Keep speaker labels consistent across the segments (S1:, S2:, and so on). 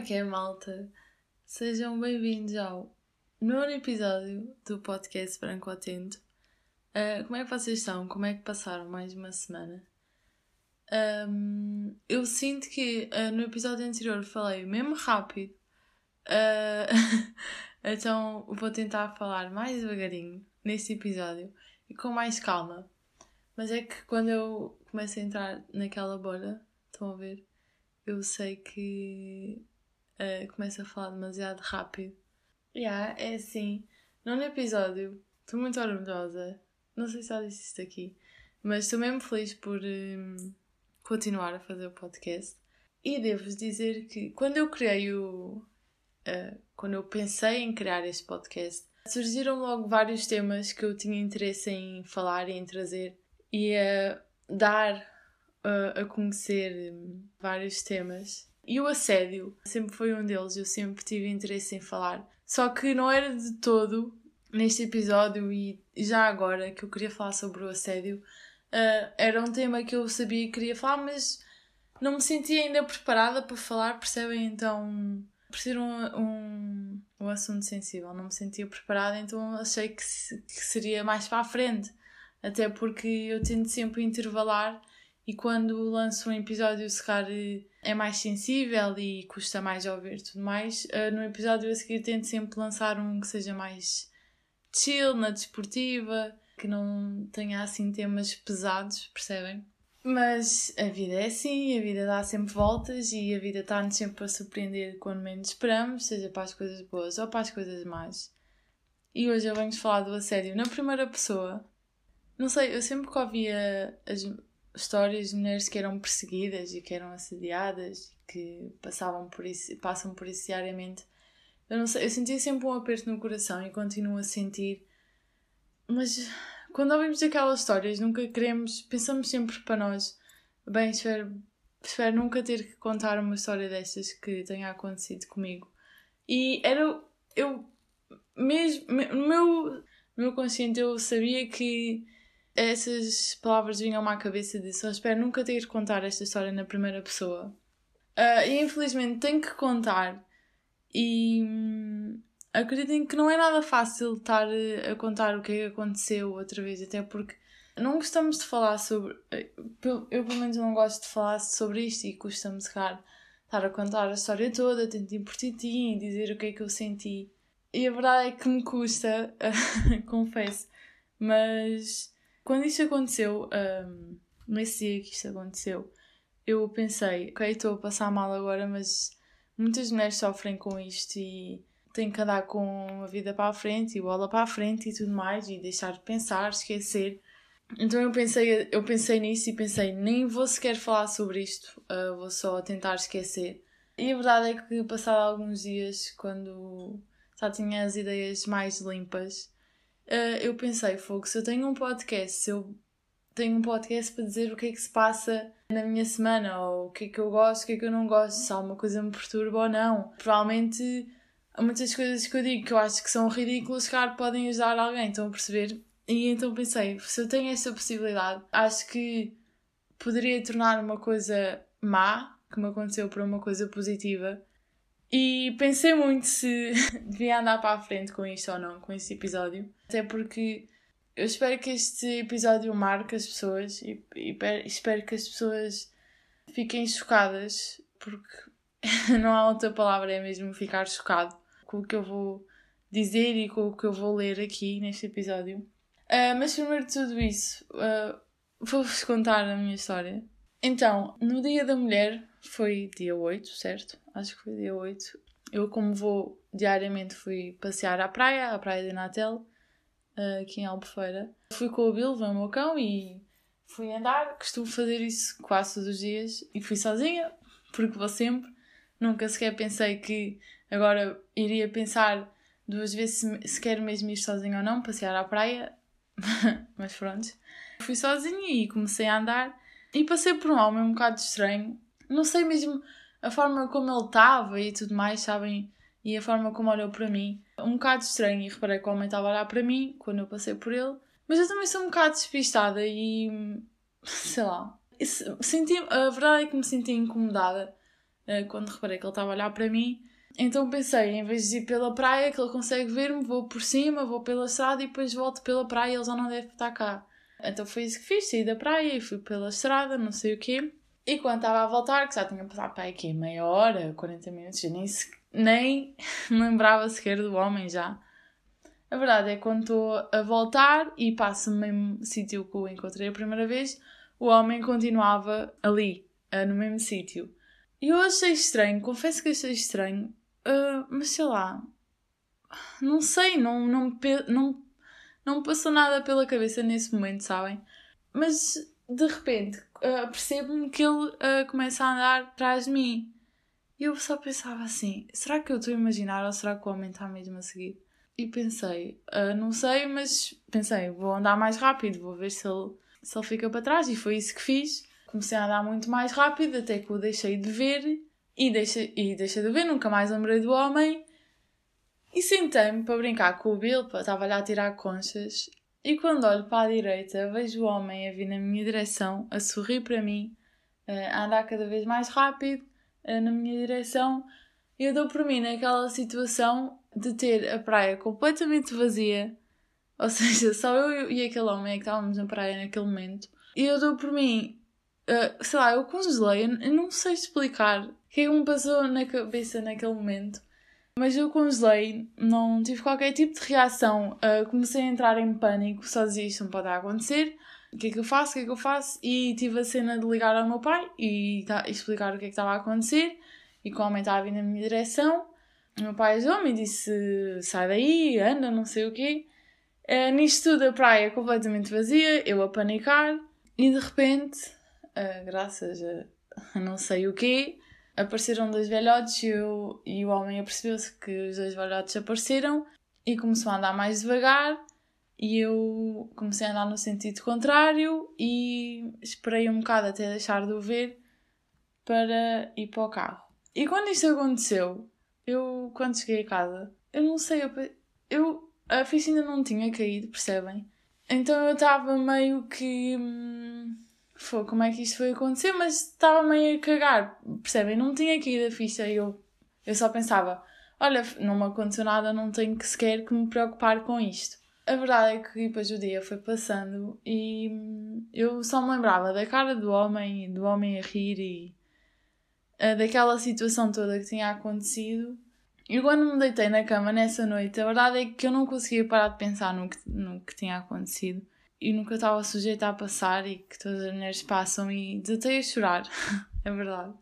S1: que é, malta? Sejam bem-vindos ao nono episódio do podcast Branco Atento. Uh, como é que vocês estão? Como é que passaram mais uma semana? Um, eu sinto que uh, no episódio anterior falei mesmo rápido, uh, então vou tentar falar mais devagarinho neste episódio e com mais calma. Mas é que quando eu começo a entrar naquela bolha, estão a ver? Eu sei que uh, começo a falar demasiado rápido. Yeah, é assim. No episódio, estou muito orgulhosa. Não sei se já disse isto aqui, mas estou mesmo feliz por um, continuar a fazer o podcast. E devo-vos dizer que quando eu criei o. Uh, quando eu pensei em criar este podcast, surgiram logo vários temas que eu tinha interesse em falar e em trazer e a dar uh, a conhecer vários temas. E o assédio sempre foi um deles, eu sempre tive interesse em falar. Só que não era de todo neste episódio e já agora que eu queria falar sobre o assédio. Uh, era um tema que eu sabia que queria falar, mas não me sentia ainda preparada para falar, percebem? Então, por ser um, um, um assunto sensível, não me sentia preparada, então achei que, que seria mais para a frente. Até porque eu tento sempre intervalar e quando lanço um episódio se calhar é mais sensível e custa mais ouvir tudo mais, uh, no episódio a seguir tento sempre lançar um que seja mais chill, na desportiva, que não tenha assim temas pesados, percebem? Mas a vida é assim, a vida dá sempre voltas e a vida está-nos sempre a surpreender quando menos esperamos, seja para as coisas boas ou para as coisas más. E hoje eu venho falar do assédio na primeira pessoa, não sei, eu sempre que ouvia as histórias de mulheres que eram perseguidas e que eram assediadas e que passavam por isso, passam por isso diariamente, eu não sei, eu sentia sempre um aperto no coração e continuo a sentir. Mas quando ouvimos aquelas histórias, nunca queremos, pensamos sempre para nós, bem, espero, espero nunca ter que contar uma história destas que tenha acontecido comigo. E era, eu, mesmo, no meu, no meu consciente, eu sabia que essas palavras vinham-me à cabeça de só espero nunca ter que contar esta história na primeira pessoa. Uh, e infelizmente tenho que contar. E hum, acreditem que não é nada fácil estar a contar o que é que aconteceu outra vez, até porque não gostamos de falar sobre. Eu, pelo menos, não gosto de falar sobre isto e custa-me, se calhar, estar a contar a história toda, tentar por ti e dizer o que é que eu senti. E a verdade é que me custa, confesso, mas quando isto aconteceu, um, nesse dia que isto aconteceu, eu pensei, ok, estou a passar mal agora, mas muitas mulheres sofrem com isto e têm que andar com a vida para a frente e bola para a frente e tudo mais e deixar de pensar, esquecer. Então eu pensei, eu pensei nisso e pensei, nem vou sequer falar sobre isto, uh, vou só tentar esquecer. E a verdade é que passado alguns dias, quando já tinha as ideias mais limpas, uh, eu pensei, fogo, se eu tenho um podcast, se eu tenho um podcast para dizer o que é que se passa na minha semana, ou o que é que eu gosto, o que é que eu não gosto, se alguma coisa me perturba ou não. Provavelmente há muitas coisas que eu digo que eu acho que são ridículas, claro, podem ajudar alguém, estão a perceber? E então pensei, se eu tenho essa possibilidade, acho que poderia tornar uma coisa má, que me aconteceu, para uma coisa positiva. E pensei muito se devia andar para a frente com isto ou não, com este episódio. Até porque eu espero que este episódio marque as pessoas e, e espero que as pessoas fiquem chocadas, porque não há outra palavra, é mesmo ficar chocado com o que eu vou dizer e com o que eu vou ler aqui neste episódio. Uh, mas primeiro de tudo isso, uh, vou-vos contar a minha história. Então, no Dia da Mulher, foi dia 8, certo? Acho que foi dia 8. Eu, como vou diariamente, fui passear à praia, à praia de Natel, ah, aqui em Albufeira. Fui com o Bill, o meu cão, e fui andar. Costumo fazer isso quase todos os dias. E fui sozinha, porque vou sempre. Nunca sequer pensei que agora iria pensar duas vezes se quero mesmo ir sozinha ou não, passear à praia. Mas pronto. Fui sozinha e comecei a andar. E passei por um homem um bocado estranho não sei mesmo a forma como ele estava e tudo mais, sabem? E a forma como olhou para mim. Um bocado estranho, e reparei que o homem estava a olhar para mim quando eu passei por ele. Mas eu também sou um bocado despistada e. sei lá. Senti, a verdade é que me senti incomodada uh, quando reparei que ele estava a olhar para mim. Então pensei, em vez de ir pela praia, que ele consegue ver-me, vou por cima, vou pela estrada e depois volto pela praia ele já não deve estar cá. Então foi isso que fiz, saí da praia fui pela estrada, não sei o quê. E quando estava a voltar, que já tinha passado para aqui meia hora, 40 minutos, nem, nem lembrava sequer do homem já. A verdade é que quando estou a voltar e passo no mesmo sítio que o encontrei a primeira vez, o homem continuava ali, uh, no mesmo sítio. E eu achei estranho, confesso que achei estranho, uh, mas sei lá, não sei, não, não, não, não me passou nada pela cabeça nesse momento, sabem? Mas de repente uh, percebo-me que ele começa a andar atrás de mim. E eu só pensava assim: será que eu estou a imaginar ou será que o homem está mesmo a seguir? E pensei, uh, não sei, mas pensei, vou andar mais rápido, vou ver se ele, se ele fica para trás. E foi isso que fiz. Comecei a andar muito mais rápido até que o deixei de ver. E deixei, e deixei de ver, nunca mais lembrei do homem. E sentei-me para brincar com o Bill, estava lá a tirar conchas. E quando olho para a direita, vejo o homem a vir na minha direção, a sorrir para mim, a andar cada vez mais rápido na minha direção. E eu dou por mim naquela situação de ter a praia completamente vazia, ou seja, só eu e aquele homem é que estávamos na praia naquele momento, e eu dou por mim, uh, sei lá, eu congelei, eu não sei explicar o que é que me passou na cabeça naquele momento, mas eu congelei, não tive qualquer tipo de reação, uh, comecei a entrar em pânico, só dizia isto não pode acontecer. O que é que eu faço? O que é que eu faço? E tive a cena de ligar ao meu pai e, tá, explicar o que é que estava a acontecer e que o homem estava a vir na minha direção. O meu pai ajudou-me e disse: sai daí, anda, não sei o quê. Uh, nisto tudo, a praia completamente vazia, eu a panicar, e de repente, uh, graças a não sei o quê, apareceram dois velhotes e, eu, e o homem apercebeu-se que os dois velhotes apareceram e começou a andar mais devagar. E eu comecei a andar no sentido contrário e esperei um bocado até deixar de o ver para ir para o carro. E quando isto aconteceu, eu, quando cheguei a casa, eu não sei, eu, eu a ficha ainda não tinha caído, percebem? Então eu estava meio que. Hum, foi, como é que isto foi acontecer? Mas estava meio a cagar, percebem? Não tinha caído a ficha e eu, eu só pensava: olha, não me aconteceu nada, não tenho que sequer que me preocupar com isto. A verdade é que depois o dia foi passando e hum, eu só me lembrava da cara do homem, do homem a rir e uh, daquela situação toda que tinha acontecido. E quando me deitei na cama nessa noite, a verdade é que eu não conseguia parar de pensar no que, no que tinha acontecido e eu estava sujeita a passar e que todas as mulheres passam e desatei a chorar, é verdade.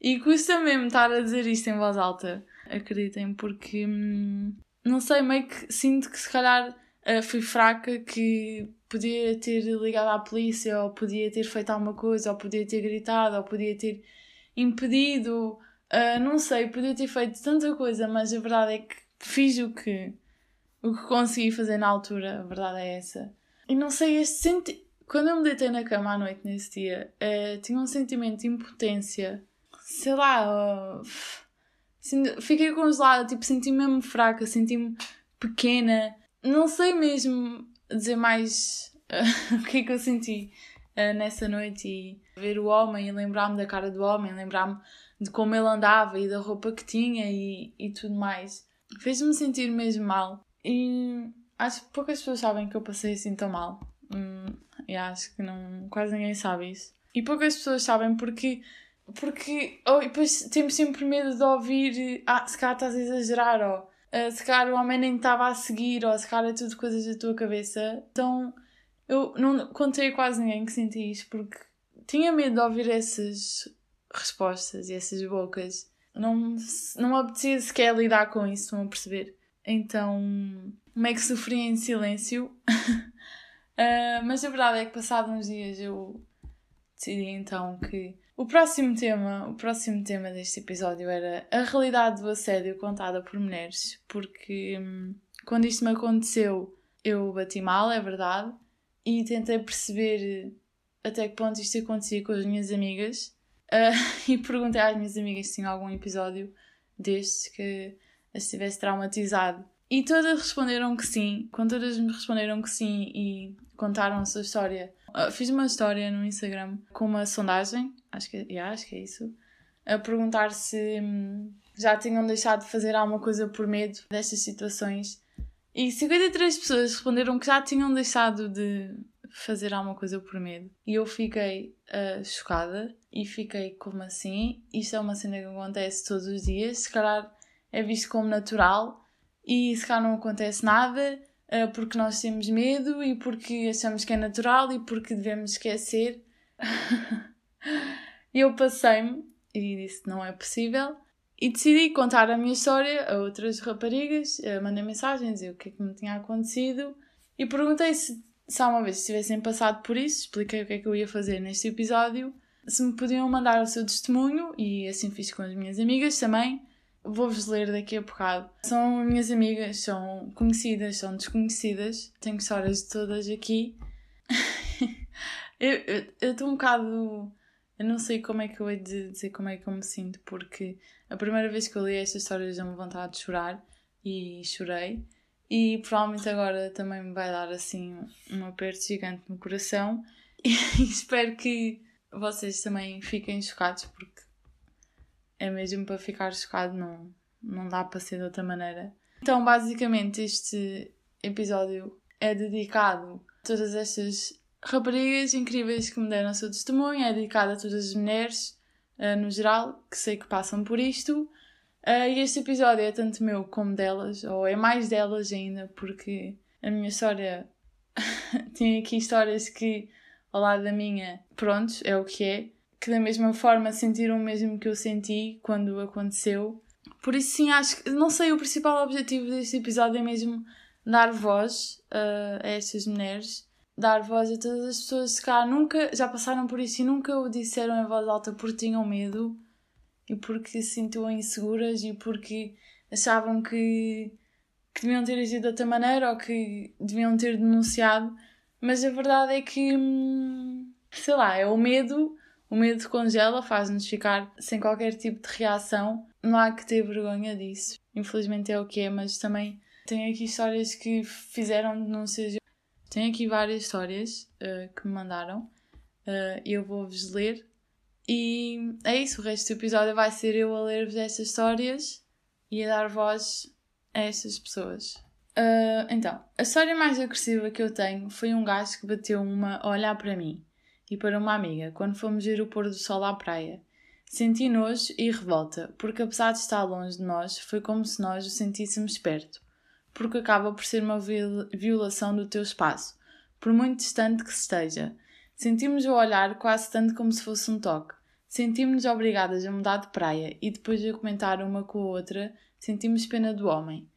S1: E custa mesmo estar a dizer isto em voz alta, acreditem, porque hum, não sei, meio que sinto que se calhar uh, fui fraca, que podia ter ligado à polícia, ou podia ter feito alguma coisa, ou podia ter gritado, ou podia ter impedido, uh, não sei, podia ter feito tanta coisa, mas a verdade é que fiz o que, o que consegui fazer na altura, a verdade é essa. E não sei, este senti quando eu me deitei na cama à noite nesse dia, uh, tinha um sentimento de impotência, sei lá, uh, fiquei congelada, tipo, senti-me mesmo fraca, senti-me pequena, não sei mesmo dizer mais uh, o que é que eu senti uh, nessa noite e ver o homem e lembrar-me da cara do homem, lembrar-me de como ele andava e da roupa que tinha e, e tudo mais. Fez-me sentir mesmo mal. E acho que poucas pessoas sabem que eu passei assim tão mal. Hum, e acho que não, quase ninguém sabe isso. E poucas pessoas sabem porque. Porque oh, e depois temos sempre medo de ouvir, ah, se calhar estás a exagerar, ou uh, se calhar o homem nem estava a seguir, ou se calhar é tudo coisas da tua cabeça. Então eu não contei a quase ninguém que senti isto porque tinha medo de ouvir essas respostas e essas bocas. Não, não me apetecia sequer lidar com isso, estão a perceber? Então, é que sofri em silêncio? uh, mas a verdade é que, passados uns dias, eu decidi então que o próximo tema, o próximo tema deste episódio era a realidade do assédio contada por mulheres, porque hum, quando isto me aconteceu, eu bati mal, é verdade, e tentei perceber até que ponto isto acontecia com as minhas amigas uh, e perguntei às minhas amigas se tinha algum episódio destes que as tivesse traumatizado. E todas responderam que sim. Quando todas me responderam que sim e contaram a sua história, uh, fiz uma história no Instagram com uma sondagem, acho que, yeah, acho que é isso, a perguntar se hum, já tinham deixado de fazer alguma coisa por medo destas situações. E 53 pessoas responderam que já tinham deixado de fazer alguma coisa por medo. E eu fiquei uh, chocada e fiquei como assim? Isto é uma cena que acontece todos os dias, se calhar é visto como natural e se calhar não acontece nada uh, porque nós temos medo e porque achamos que é natural e porque devemos esquecer. eu passei-me e disse: não é possível. E decidi contar a minha história a outras raparigas, uh, mandei mensagens, dizer o que é que me tinha acontecido e perguntei se, se uma vez tivessem passado por isso, expliquei o que é que eu ia fazer neste episódio, se me podiam mandar o seu testemunho e assim fiz com as minhas amigas também. Vou-vos ler daqui a bocado. São minhas amigas, são conhecidas, são desconhecidas, tenho histórias de todas aqui. eu estou um bocado. Eu não sei como é que eu hei de dizer como é que eu me sinto, porque a primeira vez que eu li esta história já me vontade de chorar e chorei. E provavelmente agora também me vai dar assim um aperto gigante no coração. E espero que vocês também fiquem chocados, porque é mesmo para ficar chocado, não, não dá para ser de outra maneira. Então, basicamente, este episódio é dedicado a todas estas raparigas incríveis que me deram o seu testemunho, é dedicado a todas as mulheres, uh, no geral, que sei que passam por isto. Uh, e este episódio é tanto meu como delas, ou é mais delas ainda, porque a minha história tem aqui histórias que, ao lado da minha, pronto, é o que é, que da mesma forma sentiram o mesmo que eu senti quando aconteceu. Por isso, sim, acho que, não sei, o principal objetivo deste episódio é mesmo dar voz uh, a estas mulheres, dar voz a todas as pessoas que cá nunca já passaram por isso e nunca o disseram em voz alta porque tinham medo e porque se sentiam inseguras e porque achavam que, que deviam ter agido de outra maneira ou que deviam ter denunciado. Mas a verdade é que, hum, sei lá, é o medo. O medo congela, faz-nos ficar sem qualquer tipo de reação. Não há que ter vergonha disso. Infelizmente é o que é, mas também tenho aqui histórias que fizeram denúncias. Tenho aqui várias histórias uh, que me mandaram uh, eu vou-vos ler e é isso, o resto do episódio vai ser eu a ler-vos estas histórias e a dar voz a estas pessoas. Uh, então, a história mais agressiva que eu tenho foi um gajo que bateu uma a olhar para mim e para uma amiga quando fomos ver o pôr do sol à praia. Senti nojo e revolta, porque apesar de estar longe de nós, foi como se nós o sentíssemos perto, porque acaba por ser uma violação do teu espaço, por muito distante que esteja. Sentimos o olhar quase tanto como se fosse um toque. Sentimos-nos obrigadas a mudar de praia e depois de comentar uma com a outra, sentimos pena do homem.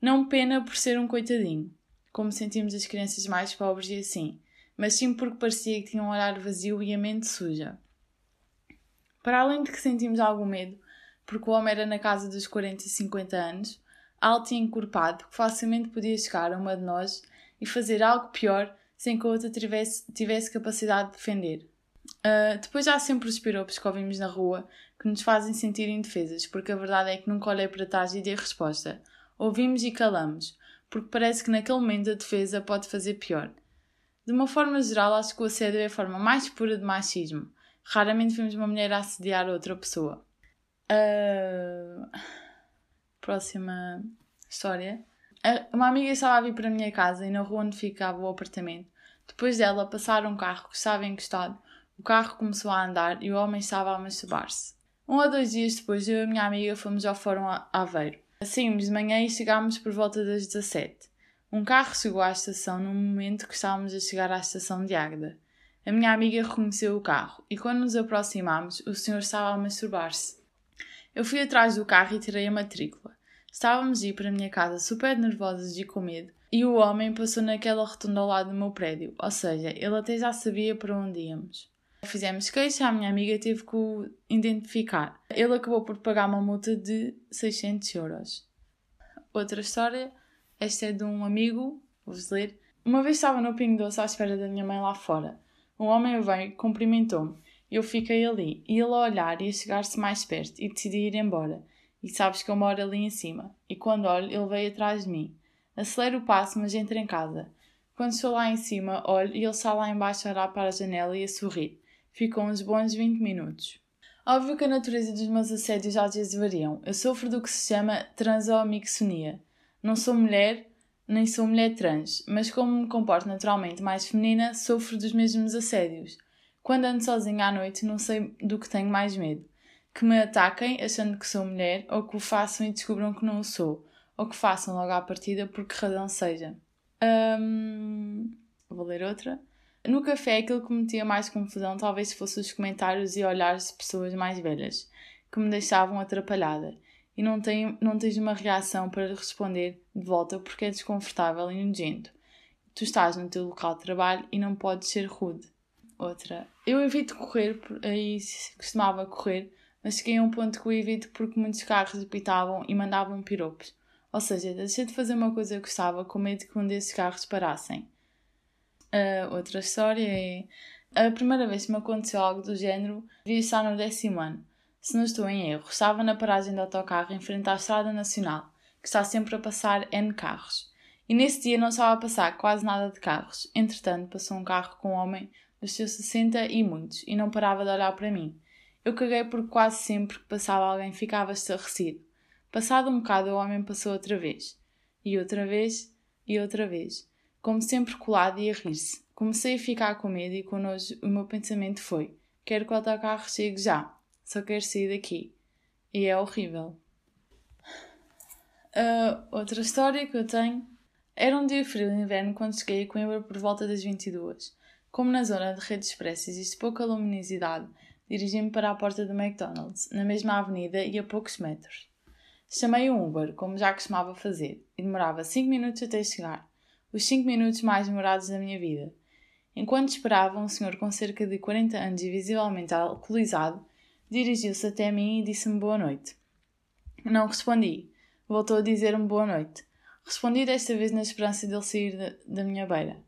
S1: Não pena por ser um coitadinho, como sentimos as crianças mais pobres e assim, mas sim porque parecia que tinha um olhar vazio e a mente suja. Para além de que sentimos algum medo, porque o homem era na casa dos 40 e 50 anos, alto e encorpado, que facilmente podia chegar a uma de nós e fazer algo pior sem que a outra tivesse, tivesse capacidade de defender. Uh, depois há sempre os piropos que ouvimos na rua que nos fazem sentir indefesas, porque a verdade é que nunca olhei para trás e dei resposta. Ouvimos e calamos, porque parece que naquele momento a defesa pode fazer pior. De uma forma geral, acho que o assédio é a forma mais pura de machismo. Raramente vemos uma mulher assediar outra pessoa. Uh... Próxima história. Uma amiga estava a vir para a minha casa e na rua onde ficava o apartamento. Depois dela passar um carro que estava encostado o carro começou a andar e o homem estava a masturbar-se. Um ou dois dias depois, eu e a minha amiga fomos ao Fórum Aveiro. Saímos de manhã e chegámos por volta das 17. Um carro chegou à estação no momento que estávamos a chegar à estação de Águeda. A minha amiga reconheceu o carro e quando nos aproximámos, o senhor estava a masturbar-se. Eu fui atrás do carro e tirei a matrícula. Estávamos a ir para a minha casa super nervosas e com medo, e o homem passou naquela rotunda ao lado do meu prédio, ou seja, ele até já sabia para onde íamos. Fizemos queixa, a minha amiga teve que o identificar. Ele acabou por pagar uma multa de 600 euros. Outra história, esta é de um amigo, vou-vos ler. Uma vez estava no Pingo Doce à espera da minha mãe lá fora. Um homem veio, cumprimentou-me. Eu fiquei ali, e ele a olhar e a chegar-se mais perto e decidi ir embora. E sabes que eu moro ali em cima. E quando olho, ele veio atrás de mim. Acelero o passo, mas entro em casa. Quando estou lá em cima, olho e ele está lá embaixo a olhar para a janela e a sorrir. Ficou uns bons 20 minutos. Óbvio que a natureza dos meus assédios às vezes variam. Eu sofro do que se chama transomixonia. Não sou mulher, nem sou mulher trans, mas como me comporto naturalmente mais feminina, sofro dos mesmos assédios. Quando ando sozinha à noite, não sei do que tenho mais medo. Que me ataquem achando que sou mulher, ou que o façam e descubram que não o sou, ou que façam logo à partida por que razão seja. Um... Vou ler outra. No café, aquilo que me metia mais confusão talvez fosse os comentários e olhares de pessoas mais velhas, que me deixavam atrapalhada, e não, tenho, não tens uma reação para responder de volta porque é desconfortável e nojento. Tu estás no teu local de trabalho e não podes ser rude. Outra. Eu evito correr, aí costumava correr, mas cheguei a um ponto que eu evito porque muitos carros apitavam e mandavam piropos. Ou seja, deixei de fazer uma coisa que gostava com medo que um desses carros parassem. Uh, outra história é. A primeira vez que me aconteceu algo do género, vi estar no décimo ano. Se não estou em erro, estava na paragem de autocarro em frente à Estrada Nacional, que está sempre a passar N carros. E nesse dia não estava a passar quase nada de carros. Entretanto, passou um carro com um homem dos seus 60 e muitos, e não parava de olhar para mim. Eu caguei porque quase sempre que passava alguém ficava estarrecido. Passado um bocado, o homem passou outra vez. E outra vez, e outra vez como sempre colado e a rir-se. Comecei a ficar com medo e com nojo o meu pensamento foi: quero que o autocarro chegue já, só quero sair daqui. E é horrível. Uh, outra história que eu tenho era um dia frio de inverno quando cheguei a Coimbra por volta das 22. Como na zona de rede expressa existe pouca luminosidade, dirigi-me para a porta do McDonald's, na mesma avenida e a poucos metros. Chamei um Uber, como já costumava fazer, e demorava 5 minutos até chegar os cinco minutos mais demorados da minha vida. Enquanto esperava, um senhor com cerca de 40 anos e visivelmente alcoolizado dirigiu-se até mim e disse-me boa noite. Não respondi. Voltou a dizer-me boa noite. Respondi desta vez na esperança de ele sair da, da minha beira.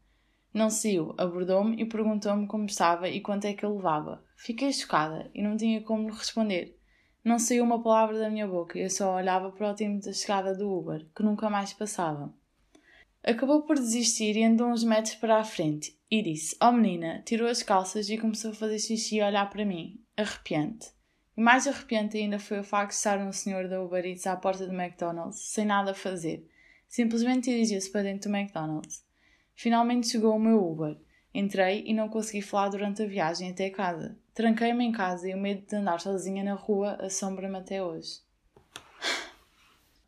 S1: Não saiu, abordou-me e perguntou-me como estava e quanto é que eu levava. Fiquei chocada e não tinha como lhe responder. Não saiu uma palavra da minha boca eu só olhava para o tempo da chegada do Uber, que nunca mais passava. Acabou por desistir e andou uns metros para a frente e disse: Oh menina, tirou as calças e começou a fazer xixi e olhar para mim. Arrepiante. E mais arrepiante ainda foi o facto de estar um senhor da Uber Eats à porta do McDonald's, sem nada a fazer. Simplesmente dirigiu-se para dentro do McDonald's. Finalmente chegou o meu Uber. Entrei e não consegui falar durante a viagem até casa. Tranquei-me em casa e o medo de andar sozinha na rua assombra-me até hoje.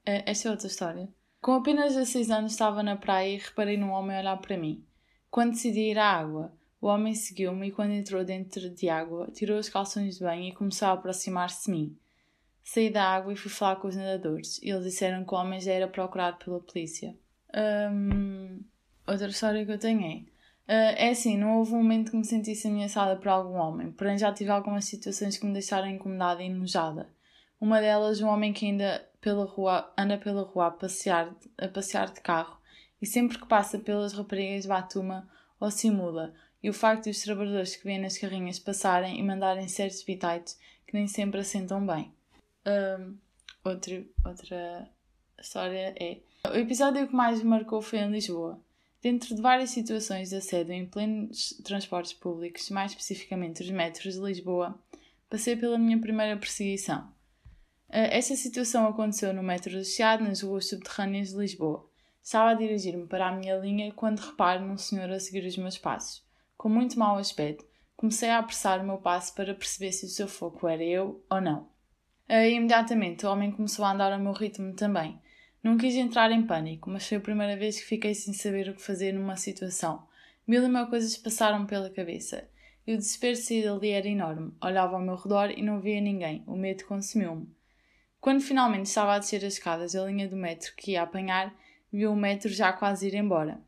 S1: Eh, esta é outra história. Com apenas 16 anos estava na praia e reparei num homem olhar para mim. Quando decidi ir à água, o homem seguiu-me e quando entrou dentro de água, tirou os calções de banho e começou a aproximar-se de mim. Saí da água e fui falar com os nadadores. Eles disseram que o homem já era procurado pela polícia. Um, outra história que eu tenho é... Uh, é assim, não houve um momento que me sentisse ameaçada por algum homem, porém já tive algumas situações que me deixaram incomodada e enojada. Uma delas, um homem que ainda pela rua, anda pela rua a passear, a passear de carro e sempre que passa pelas raparigas batuma ou simula, e o facto de os trabalhadores que vêm nas carrinhas passarem e mandarem certos bitites que nem sempre assentam bem. Um, outra história é. O episódio que mais me marcou foi em Lisboa. Dentro de várias situações de assédio em plenos transportes públicos, mais especificamente os metros de Lisboa, passei pela minha primeira perseguição. Eh, esta situação aconteceu no metro do Chiado, nas ruas subterrâneas de Lisboa. Estava a dirigir-me para a minha linha quando reparo num senhor a seguir os meus passos. Com muito mau aspecto, comecei a apressar o meu passo para perceber se o seu foco era eu ou não. E, imediatamente o homem começou a andar ao meu ritmo também. Não quis entrar em pânico, mas foi a primeira vez que fiquei sem saber o que fazer numa situação. Mil e mil coisas passaram pela cabeça. E o desespero de dali era enorme. Olhava ao meu redor e não via ninguém. O medo consumiu-me. Quando finalmente estava a descer as escadas da linha do metro que ia apanhar, viu o metro já quase ir embora.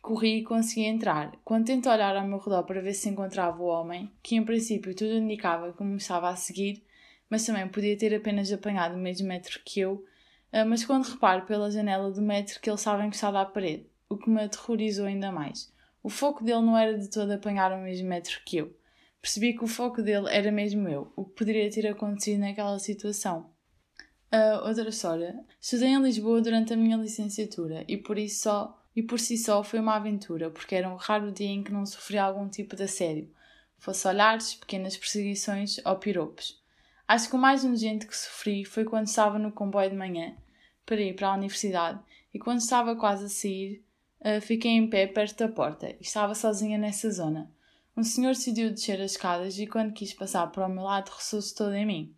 S1: Corri e consegui entrar. Quando tento olhar ao meu redor para ver se encontrava o homem, que em princípio tudo indicava que me estava a seguir, mas também podia ter apenas apanhado o mesmo metro que eu, ah, mas quando reparo pela janela do metro que ele estava encostado à parede, o que me aterrorizou ainda mais. O foco dele não era de todo apanhar o mesmo metro que eu. Percebi que o foco dele era mesmo eu, o que poderia ter acontecido naquela situação. Uh, outra história. Estudei em Lisboa durante a minha licenciatura e por isso só e por si só foi uma aventura, porque era um raro dia em que não sofria algum tipo de assédio, fosse olhares, pequenas perseguições ou piropos. Acho que o mais nojento que sofri foi quando estava no comboio de manhã para ir para a universidade e quando estava quase a sair, uh, fiquei em pé perto da porta e estava sozinha nessa zona. Um senhor decidiu descer as escadas e quando quis passar para o meu lado ressuscitou em mim.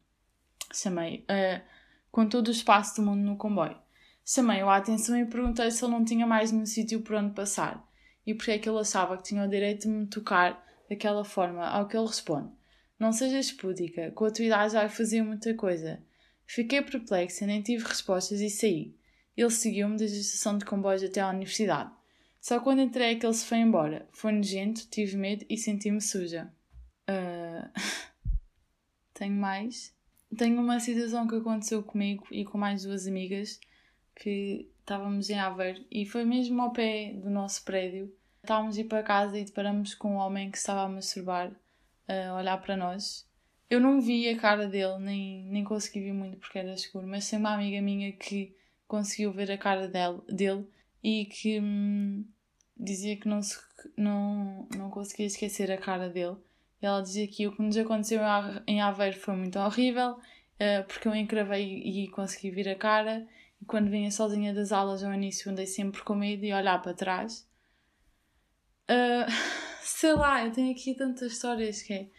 S1: Chamei, uh, com todo o espaço do mundo no comboio. Chamei-o a atenção e perguntei se ele não tinha mais nenhum sítio por onde passar e porque é que ele achava que tinha o direito de me tocar daquela forma, ao que ele responde. Não sejas púdica, com a tua idade já fazia muita coisa. Fiquei perplexa, nem tive respostas e saí. Ele seguiu-me desde a estação de comboios até à universidade. Só quando entrei é que ele se foi embora. Foi nojento, tive medo e senti-me suja. Uh... Tenho mais? Tenho uma situação que aconteceu comigo e com mais duas amigas que estávamos em Aveiro e foi mesmo ao pé do nosso prédio. Estávamos a ir para casa e deparamos com um homem que estava a masturbar a olhar para nós. Eu não vi a cara dele, nem, nem consegui ver muito porque era escuro, mas tem uma amiga minha que conseguiu ver a cara dele, dele e que hum, dizia que não, se, não, não conseguia esquecer a cara dele. Ela dizia que o que nos aconteceu em Aveiro foi muito horrível, uh, porque eu encravei e consegui ver a cara, quando vinha sozinha das aulas ao início andei sempre com medo de olhar para trás. Uh, sei lá, eu tenho aqui tantas histórias que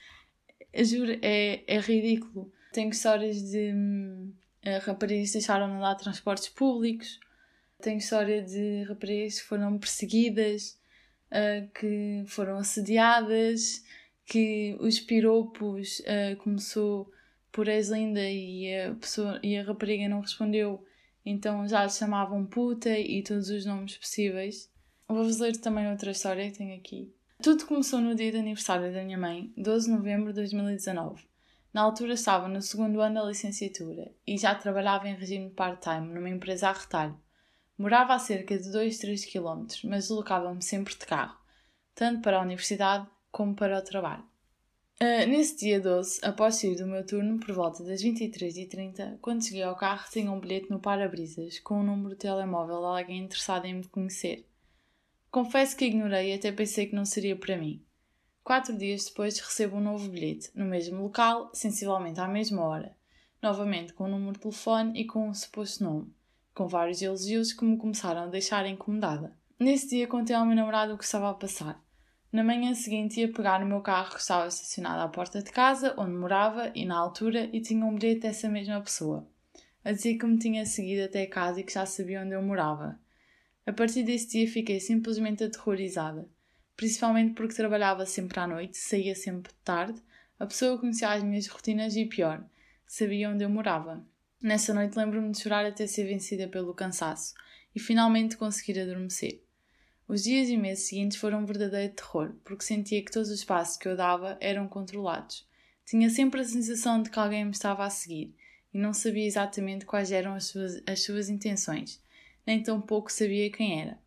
S1: é, juro, é, é ridículo. Tenho histórias de uh, raparigas que deixaram de andar transportes públicos, tenho história de raparigas que foram perseguidas, uh, que foram assediadas, que os piropos uh, começou por és linda e e a rapariga não respondeu, então já lhe chamavam puta e todos os nomes possíveis. Vou-vos ler também outra história que tenho aqui. Tudo começou no dia de aniversário da minha mãe, 12 de novembro de 2019. Na altura estava no segundo ano da licenciatura e já trabalhava em regime part-time numa empresa a retalho. Morava a cerca de 2, 3 km, mas deslocava-me sempre de carro, tanto para a universidade como para o trabalho. Uh, nesse dia 12, após sair do meu turno por volta das 23h30, quando cheguei ao carro tinha um bilhete no para-brisas com o número de telemóvel de alguém interessado em me conhecer. Confesso que ignorei e até pensei que não seria para mim. Quatro dias depois recebo um novo bilhete, no mesmo local, sensivelmente à mesma hora, novamente com o um número de telefone e com um suposto nome, com vários elogios que me começaram a deixar incomodada. Nesse dia contei ao meu namorado o que estava a passar. Na manhã seguinte ia pegar no meu carro que estava estacionado à porta de casa, onde morava, e na altura, e tinha um bilhete dessa mesma pessoa, a dizer que me tinha seguido até casa e que já sabia onde eu morava. A partir desse dia fiquei simplesmente aterrorizada, principalmente porque trabalhava sempre à noite, saía sempre tarde, a pessoa conhecia as minhas rotinas e pior, sabia onde eu morava. Nessa noite lembro-me de chorar até ser vencida pelo cansaço e finalmente conseguir adormecer. Os dias e meses seguintes foram um verdadeiro terror, porque sentia que todos os passos que eu dava eram controlados. Tinha sempre a sensação de que alguém me estava a seguir e não sabia exatamente quais eram as suas, as suas intenções, nem tampouco sabia quem era.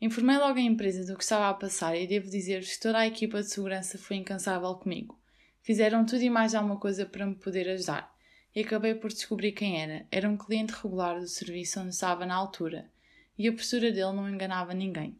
S1: Informei logo a empresa do que estava a passar e devo dizer-vos que toda a equipa de segurança foi incansável comigo. Fizeram tudo e mais alguma coisa para me poder ajudar. E acabei por descobrir quem era. Era um cliente regular do serviço onde estava na altura. E a postura dele não enganava ninguém.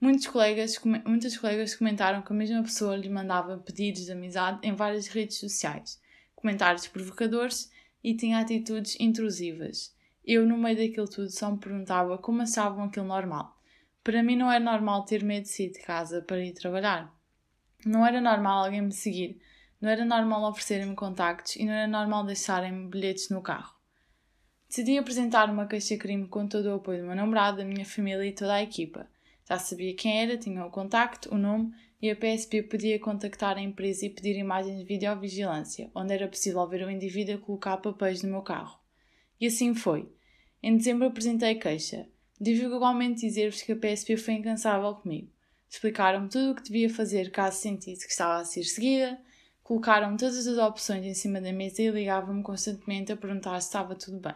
S1: Muitos colegas, muitas colegas comentaram que a mesma pessoa lhe mandava pedidos de amizade em várias redes sociais, comentários provocadores e tinha atitudes intrusivas. Eu, no meio daquilo tudo, só me perguntava como achavam aquilo normal. Para mim não era normal ter medo de sair de casa para ir trabalhar. Não era normal alguém me seguir, não era normal oferecerem-me contactos e não era normal deixarem-me bilhetes no carro. Decidi apresentar uma queixa-crime com todo o apoio do meu namorado, da minha família e toda a equipa. Já sabia quem era, tinha o contacto, o nome e a PSP podia contactar a empresa e pedir imagens de videovigilância, onde era possível ver o indivíduo colocar papéis no meu carro. E assim foi. Em dezembro apresentei queixa. Devo igualmente dizer-vos que a PSP foi incansável comigo. Explicaram-me tudo o que devia fazer caso sentisse que estava a ser seguida, colocaram-me todas as opções em cima da mesa e ligavam-me constantemente a perguntar se estava tudo bem.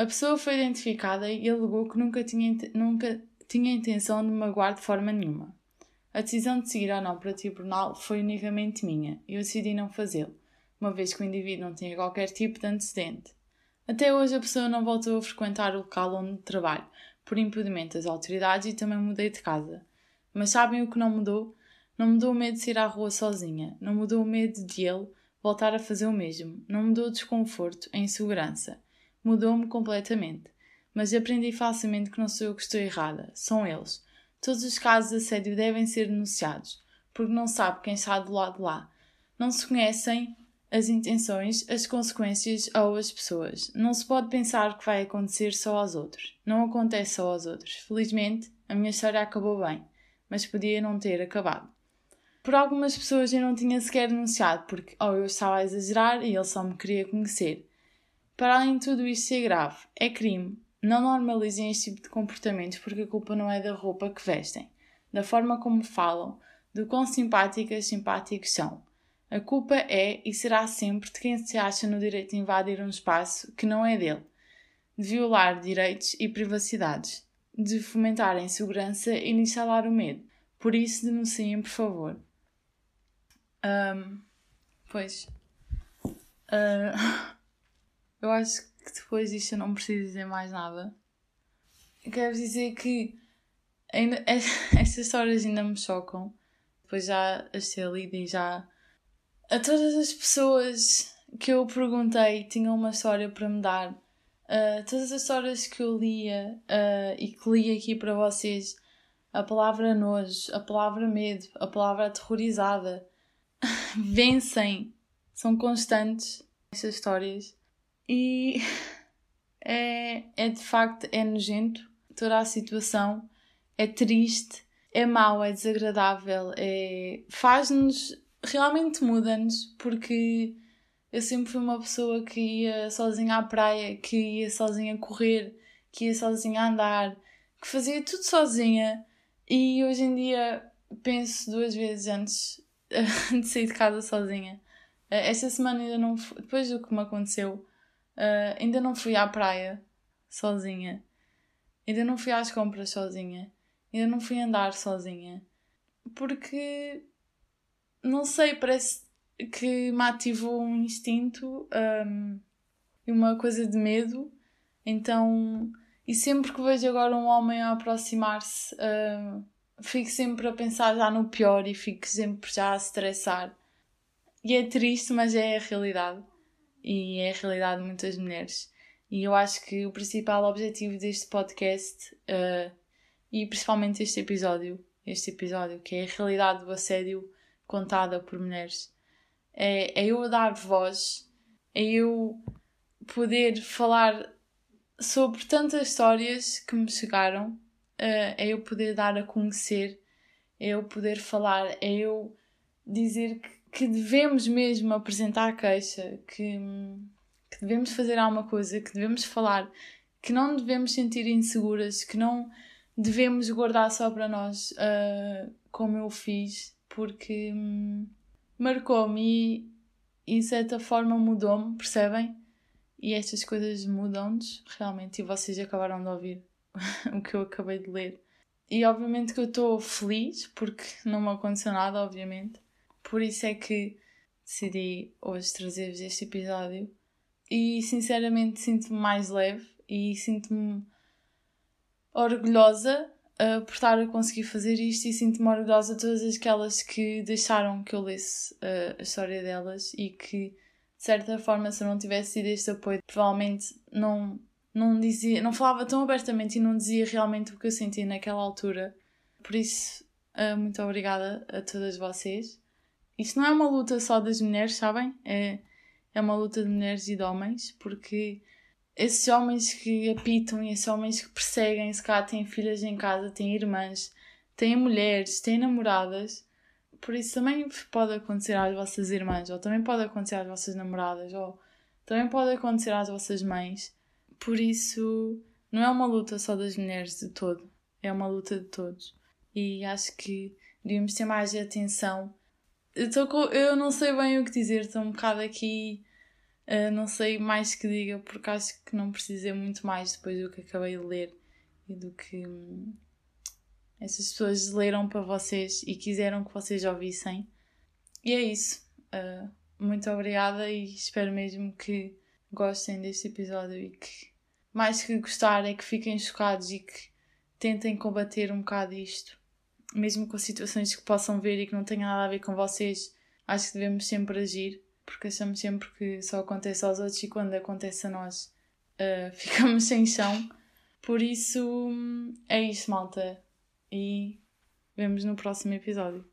S1: A pessoa foi identificada e alegou que nunca tinha, nunca tinha intenção de magoar de forma nenhuma. A decisão de seguir ou não para o tribunal foi unicamente minha e eu decidi não fazê-lo, uma vez que o indivíduo não tinha qualquer tipo de antecedente. Até hoje a pessoa não voltou a frequentar o local onde trabalho, por impedimento das autoridades e também mudei de casa. Mas sabem o que não mudou? Não mudou o medo de ir à rua sozinha, não mudou o medo de ele, voltar a fazer o mesmo. Não mudou o desconforto, a insegurança. Mudou-me completamente. Mas aprendi facilmente que não sou eu que estou errada, são eles. Todos os casos de assédio devem ser denunciados, porque não sabe quem está do lado de lá. Não se conhecem as intenções, as consequências ou as pessoas. Não se pode pensar que vai acontecer só aos outros. Não acontece só aos outros. Felizmente, a minha história acabou bem, mas podia não ter acabado. Por algumas pessoas eu não tinha sequer denunciado, porque ou eu estava a exagerar e ele só me queria conhecer. Para além de tudo isto ser grave, é crime. Não normalizem este tipo de comportamentos porque a culpa não é da roupa que vestem, da forma como falam, do quão simpáticas simpáticos são. A culpa é e será sempre de quem se acha no direito de invadir um espaço que não é dele, de violar direitos e privacidades, de fomentar a insegurança e instalar o medo. Por isso, denunciem, por favor. Um, pois. Uh, eu acho que depois disto eu não preciso dizer mais nada. quero dizer que ainda, estas histórias ainda me chocam. Depois já as ter lido e já a todas as pessoas que eu perguntei tinham uma história para me dar. Uh, todas as histórias que eu lia uh, e que li aqui para vocês, a palavra nojo, a palavra medo, a palavra aterrorizada, vencem, são constantes essas histórias. E é, é de facto é nojento toda a situação, é triste, é mau, é desagradável, é, faz-nos realmente muda-nos porque eu sempre fui uma pessoa que ia sozinha à praia, que ia sozinha correr, que ia sozinha andar, que fazia tudo sozinha e hoje em dia penso duas vezes antes de sair de casa sozinha. Eh, esta semana ainda não depois do que me aconteceu, eh, ainda não fui à praia sozinha, ainda não fui às compras sozinha, ainda não fui andar sozinha, porque não sei, parece que me ativou um instinto um, e uma coisa de medo. Então, e sempre que vejo agora um homem a aproximar-se, uh, fico sempre a pensar já no pior e fico sempre já a estressar. E é triste, mas é a realidade. E é a realidade de muitas mulheres. E eu acho que o principal objetivo deste podcast, uh, e principalmente este episódio, este episódio, que é a realidade do assédio contada por mulheres. É, é eu dar voz, é eu poder falar sobre tantas histórias que me chegaram, eh, é eu poder dar a conhecer, é eu poder falar, é eu dizer que, que devemos mesmo apresentar queixa, que, que devemos fazer alguma coisa, que devemos falar, que não devemos sentir inseguras, que não devemos guardar só para nós, uh, como eu fiz, porque hum, marcou-me e, e de certa forma mudou-me, percebem? E estas coisas mudam-nos realmente, e vocês acabaram de ouvir o que eu acabei de ler. E obviamente que eu estou feliz porque não me aconteceu nada, obviamente. Por isso é que decidi hoje trazer-vos este episódio. E sinceramente sinto-me mais leve e sinto-me orgulhosa uh, por estar a conseguir fazer isto e sinto-me orgulhosa de todas aquelas que deixaram que eu lesse uh, a história delas e que, de certa forma, se eu não tivesse tido este apoio, provavelmente não, não dizia, não falava tão abertamente e não dizia realmente o que eu sentia naquela altura. Por isso, uh, muito obrigada a todas vocês. Isto não é uma luta só das mulheres, sabem? É, é uma luta de mulheres e de homens, porque esses homens que apitam e esses homens que perseguem, se cá têm filhas em casa, têm irmãs, têm mulheres, têm namoradas. Por isso também pode acontecer às vossas irmãs, ou também pode acontecer às vossas namoradas, ou também pode acontecer às vossas mães. Por isso, não é uma luta só das mulheres de todo, é uma luta de todos. E acho que devíamos ter mais atenção. Eu, com, eu não sei bem o que dizer, estou um bocado aqui Uh, não sei mais que diga, porque acho que não precisei muito mais depois do que acabei de ler e do que hum, essas pessoas leram para vocês e quiseram que vocês ouvissem. E é isso. Uh, muito obrigada e espero mesmo que gostem deste episódio e que, mais que gostar, é que fiquem chocados e que tentem combater um bocado isto. Mesmo com situações que possam ver e que não tenham nada a ver com vocês, acho que devemos sempre agir porque achamos sempre que só acontece aos outros e quando acontece a nós uh, ficamos sem chão. Por isso é isso, malta. E vemos no próximo episódio.